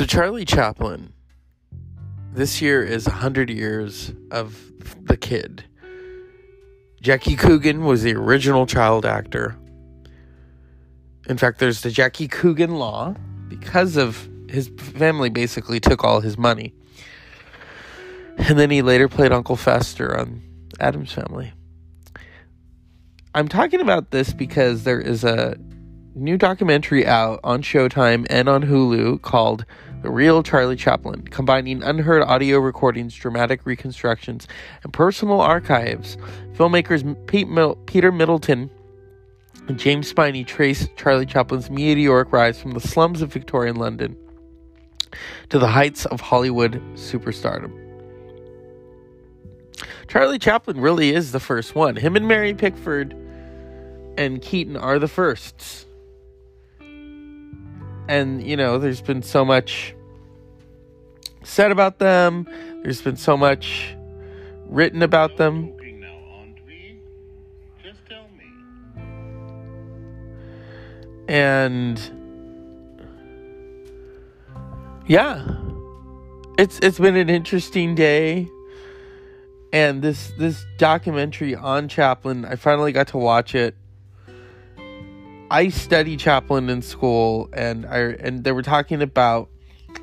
So, Charlie Chaplin, this year is 100 years of the kid. Jackie Coogan was the original child actor. In fact, there's the Jackie Coogan law because of his family basically took all his money. And then he later played Uncle Fester on Addams Family. I'm talking about this because there is a new documentary out on Showtime and on Hulu called The Real Charlie Chaplin, combining unheard audio recordings, dramatic reconstructions, and personal archives. Filmmakers Pete Mil- Peter Middleton and James Spinney trace Charlie Chaplin's meteoric rise from the slums of Victorian London to the heights of Hollywood superstardom. Charlie Chaplin really is the first one. Him and Mary Pickford and Keaton are the firsts. And, you know, there's been so much said about them, there's been so much written about them. And yeah. It's it's been an interesting day. And this this documentary on Chaplin, I finally got to watch it. I studied Chaplin in school and I and they were talking about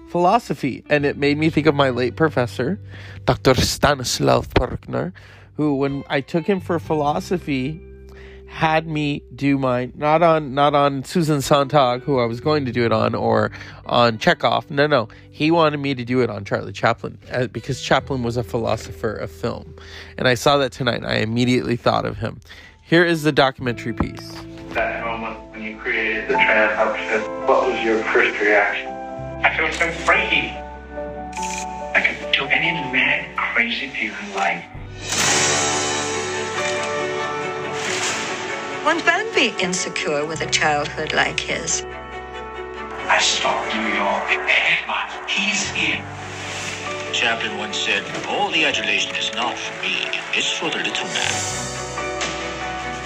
philosophy and it made me think of my late professor, Dr. Stanislav Perkner, who when I took him for philosophy had me do mine not on not on Susan Sontag, who I was going to do it on, or on Chekhov. No, no, he wanted me to do it on Charlie Chaplin uh, because Chaplin was a philosopher of film, and I saw that tonight. and I immediately thought of him. Here is the documentary piece. That moment when you created the trans outfit, what was your first reaction? I felt so free. I could do any mad, crazy thing I like. One won't be insecure with a childhood like his. I stalked New York. But he's here. Chaplin once said, All the adulation is not for me, it's for the little man.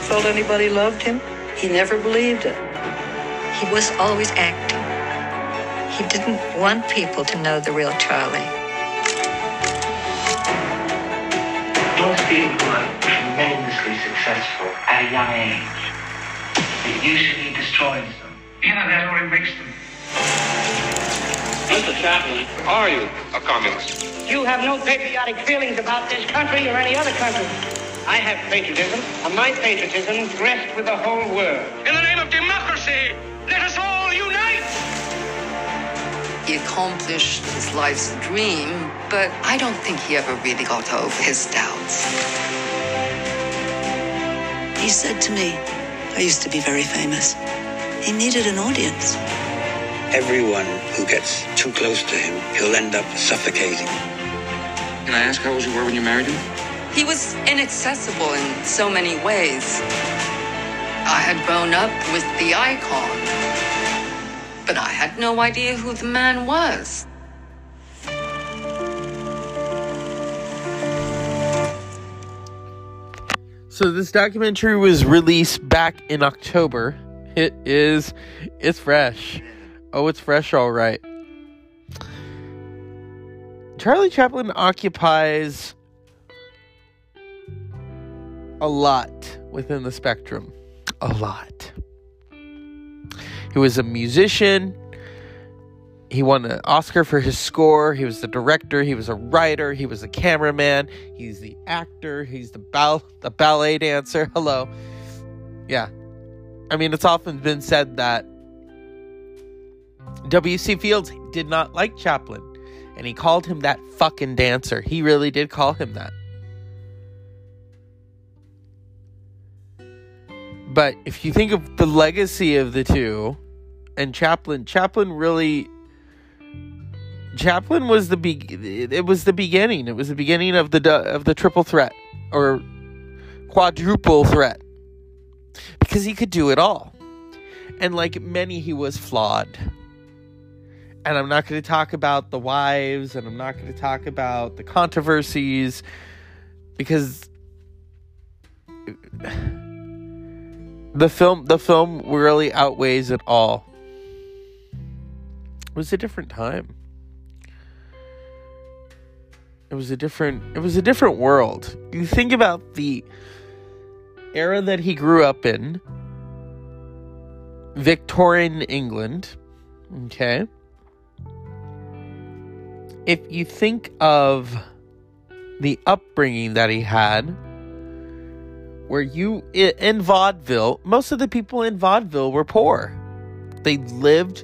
Felt anybody loved him? He never believed it. He was always acting. He didn't want people to know the real Charlie. Most people who are tremendously successful at a young age, it usually destroys them. Either that or it makes them. Mr. Chaplin, are you a communist? You have no patriotic feelings about this country or any other country. I have patriotism, and my patriotism rests with the whole world. In the name of democracy, let us all unite! He accomplished his life's dream, but I don't think he ever really got over his doubts. He said to me, I used to be very famous. He needed an audience. Everyone who gets too close to him, he'll end up suffocating. Can I ask how old you were when you married him? He was inaccessible in so many ways. I had grown up with the icon, but I had no idea who the man was. So this documentary was released back in October. It is it's fresh. Oh, it's fresh all right. Charlie Chaplin occupies a lot within the spectrum. A lot. He was a musician. He won an Oscar for his score. He was the director. He was a writer. He was a cameraman. He's the actor. He's the ball the ballet dancer. Hello. Yeah. I mean, it's often been said that W.C. Fields did not like Chaplin, and he called him that fucking dancer. He really did call him that. But if you think of the legacy of the two, and Chaplin, Chaplin really Chaplin was the be- it was the beginning. It was the beginning of the of the triple threat or quadruple threat because he could do it all. And like many he was flawed. And I'm not going to talk about the wives and I'm not going to talk about the controversies because the film the film really outweighs it all. It was a different time. It was a different it was a different world. You think about the era that he grew up in. Victorian England. Okay. If you think of the upbringing that he had, where you in vaudeville, most of the people in vaudeville were poor. They lived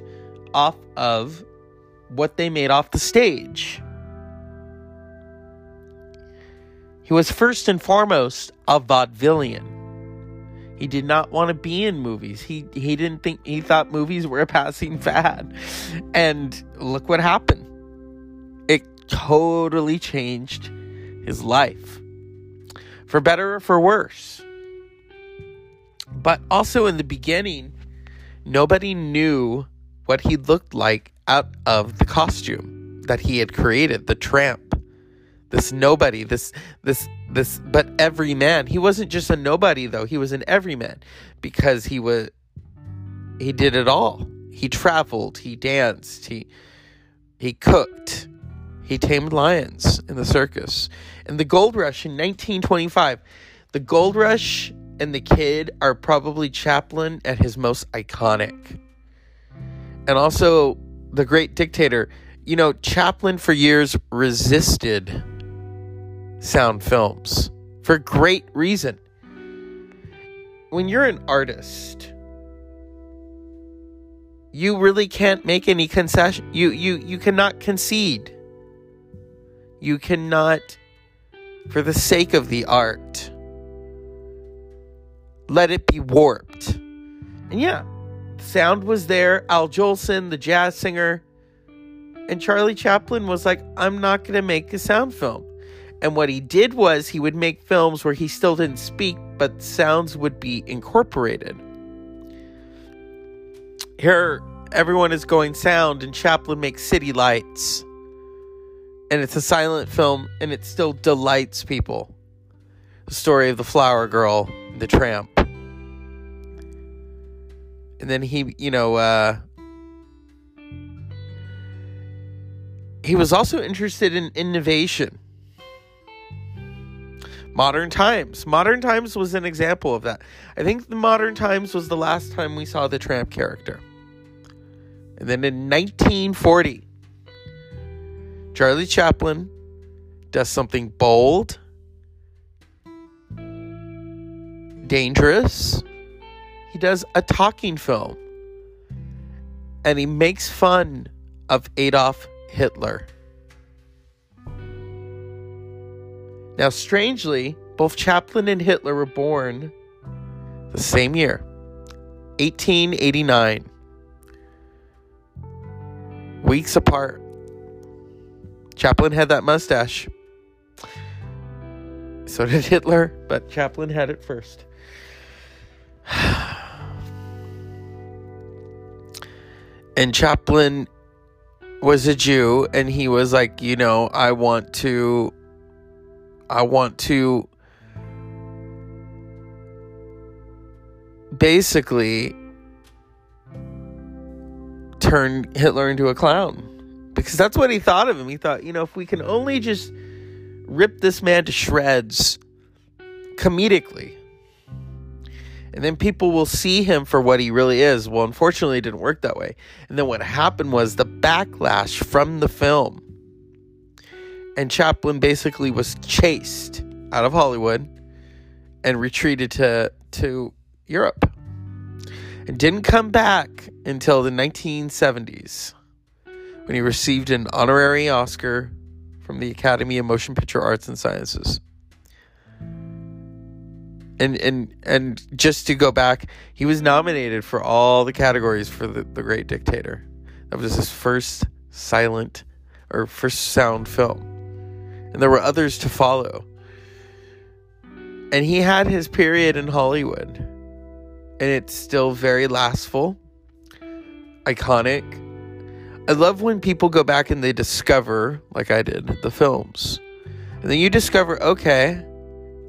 off of what they made off the stage. He was first and foremost a vaudevillian. He did not want to be in movies. He he didn't think he thought movies were a passing fad. And look what happened. It totally changed his life. For better or for worse. But also in the beginning, nobody knew what he looked like out of the costume that he had created, the tramp this nobody this this this but every man. He wasn't just a nobody though. He was an everyman because he was he did it all. He traveled he danced he he cooked he tamed lions in the circus and the gold rush in 1925 the gold rush and the kid are probably chaplin at his most iconic and also the great dictator you know chaplin for years resisted sound films for great reason. When you're an artist, you really can't make any concession. You you you cannot concede. You cannot for the sake of the art let it be warped. And yeah, sound was there, Al Jolson, the jazz singer, and Charlie Chaplin was like, I'm not going to make a sound film. And what he did was he would make films where he still didn't speak, but sounds would be incorporated. Here, everyone is going sound, and Chaplin makes city lights. And it's a silent film, and it still delights people. The story of the flower girl, the tramp. And then he, you know, uh, he was also interested in innovation Modern Times. Modern Times was an example of that. I think the Modern Times was the last time we saw the tramp character. And then in 1940, Charlie Chaplin does something bold, dangerous. He does a talking film. And he makes fun of Adolf Hitler. Now, strangely, both Chaplin and Hitler were born the same year, 1889. Weeks apart. Chaplin had that mustache. So did Hitler, but Chaplin had it first. and Chaplin was a Jew, and he was like, you know, I want to I want to basically turn Hitler into a clown. Because that's what he thought of him. He thought, you know, if we can only just rip this man to shreds comedically, and then people will see him for what he really is. Well, unfortunately, it didn't work that way. And then what happened was the backlash from the film and Chaplin basically was chased out of Hollywood and retreated to to Europe and didn't come back until the 1970s when he received an honorary Oscar from the Academy of Motion Picture Arts and Sciences. And and and just to go back, he was nominated for all the categories for the, the Great Dictator. That was his first silent or first sound film and there were others to follow. And he had his period in Hollywood, and it's still very lastful, iconic. I love when people go back and they discover, like I did, the films. And then you discover, okay,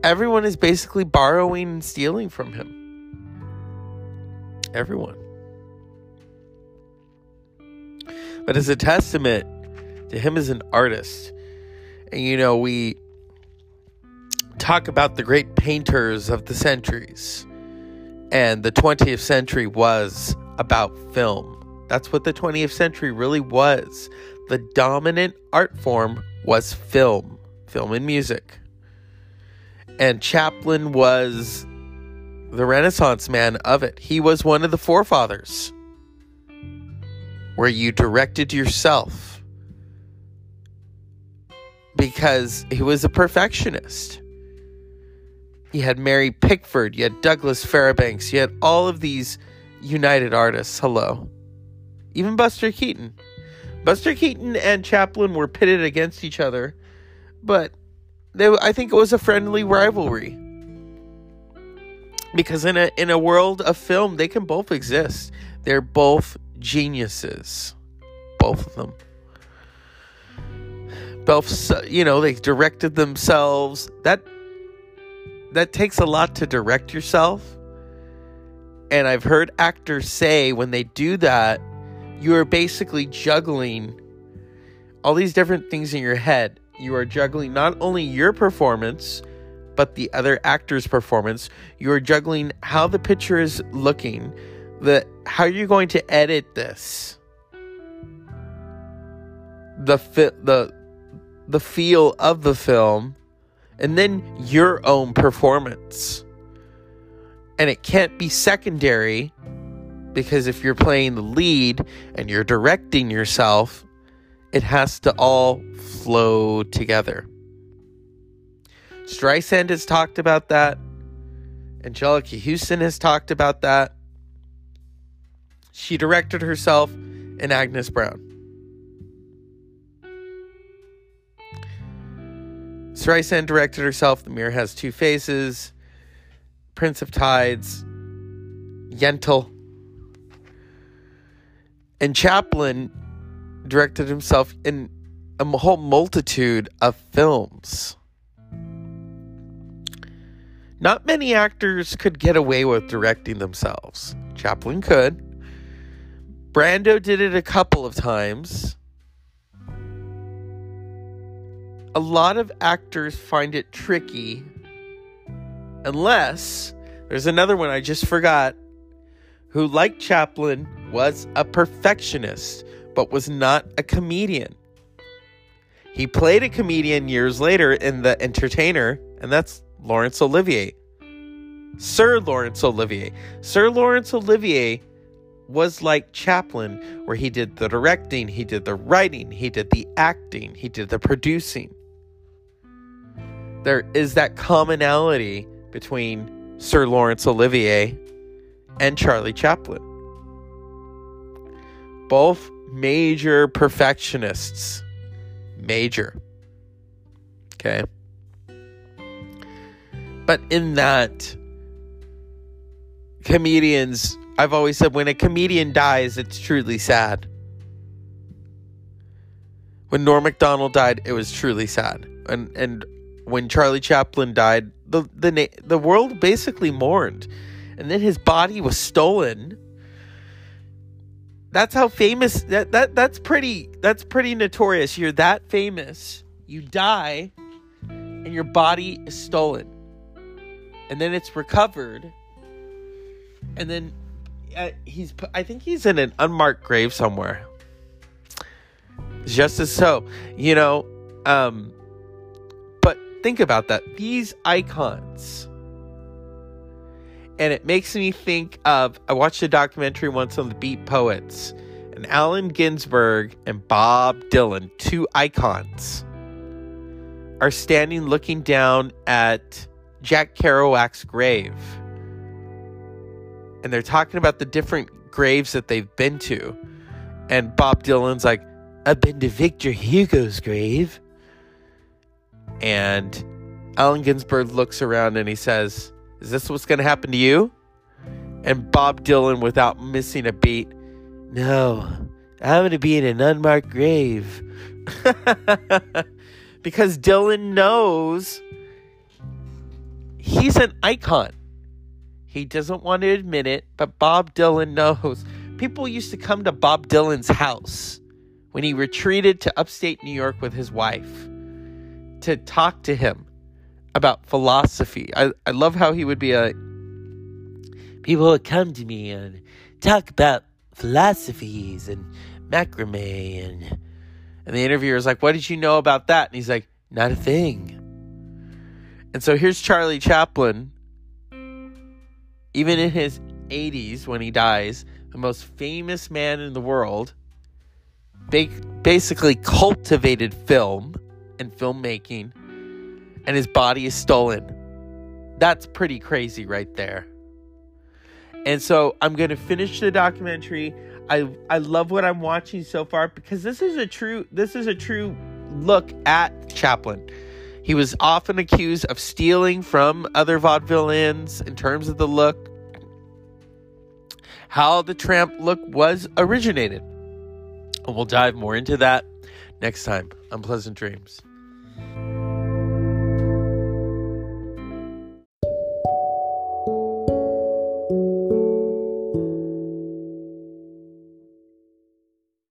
everyone is basically borrowing and stealing from him. Everyone. but as a testament to him as an artist. And you know, we talk about the great painters of the centuries, and the 20th century was about film. That's what the 20th century really was. The dominant art form was film, film and music. And Chaplin was the Renaissance man of it. He was one of the forefathers where you directed yourself because he was a perfectionist. You had Mary Pickford, you had Douglas Fairbanks, you had all of these United artists. Hello. Even Buster Keaton. Buster Keaton and Chaplin were pitted against each other, but they, I think it was a friendly rivalry. Because in a in a world of film, they can both exist. They're both geniuses, both of them. Both, you know, they directed themselves. That that takes a lot to direct yourself. And I've heard actors say when they do that, you are basically juggling all these different things in your head. You are juggling not only your performance, but the other actor's performance. You are juggling how the picture is looking, the how you're going to edit this, the fit, the the feel of the film, and then your own performance. And it can't be secondary because if you're playing the lead and you're directing yourself, it has to all flow together. Streisand has talked about that. Anjelica Huston has talked about that. She directed herself in Agnes Browne. Streisand directed herself. The Mirror Has Two Faces. Prince of Tides. Yentl. And Chaplin directed himself in a whole multitude of films. Not many actors could get away with directing themselves. Chaplin could. Brando did it a couple of times. A lot of actors find it tricky unless there's another one I just forgot who, like Chaplin, was a perfectionist but was not a comedian. He played a comedian years later in The Entertainer, and that's Laurence Olivier. Sir Laurence Olivier. Sir Laurence Olivier was like Chaplin, where he did the directing, he did the writing, he did the acting, he did the producing. There is that commonality between Sir Laurence Olivier and Charlie Chaplin. Both major perfectionists. Major. Okay. But in that, comedians, I've always said when a comedian dies, it's truly sad. When Norm MacDonald died, it was truly sad. And and when Charlie Chaplin died, the the the world basically mourned. And then his body was stolen. That's how famous that, that that's pretty that's pretty notorious. You're that famous, you die, and your body is stolen. And then it's recovered. And then uh, he's I think he's in an unmarked grave somewhere. Just as so, you know, um but think about that. These icons and it makes me think of I watched a documentary once on the Beat Poets, and Allen Ginsberg and Bob Dylan, two icons, are standing looking down at Jack Kerouac's grave. And they're talking about the different graves that they've been to. And Bob Dylan's like, I've been to Victor Hugo's grave. And Allen Ginsberg looks around and he says, is this what's going to happen to you? And Bob Dylan, without missing a beat, No, I'm going to be in an unmarked grave. because Dylan knows he's an icon. He doesn't want to admit it, but Bob Dylan knows. People used to come to Bob Dylan's house when he retreated to upstate New York with his wife to talk to him about philosophy. I, I love how he would be a people would come to me and talk about philosophies and macrame and and the interviewer is like, What did you know about that? And he's like, Not a thing. And so here's Charlie Chaplin, even in his 80s when he dies, the most famous man in the world, basically cultivated film and filmmaking, and his body is stolen. That's pretty crazy right there. And so I'm going to finish the documentary. I I love what I'm watching so far because this is a true this is a true look at Chaplin. He was often accused of stealing from other vaudevillians in terms of the look. How the tramp look was originated. And we'll dive more into that next time on Pleasant Dreams.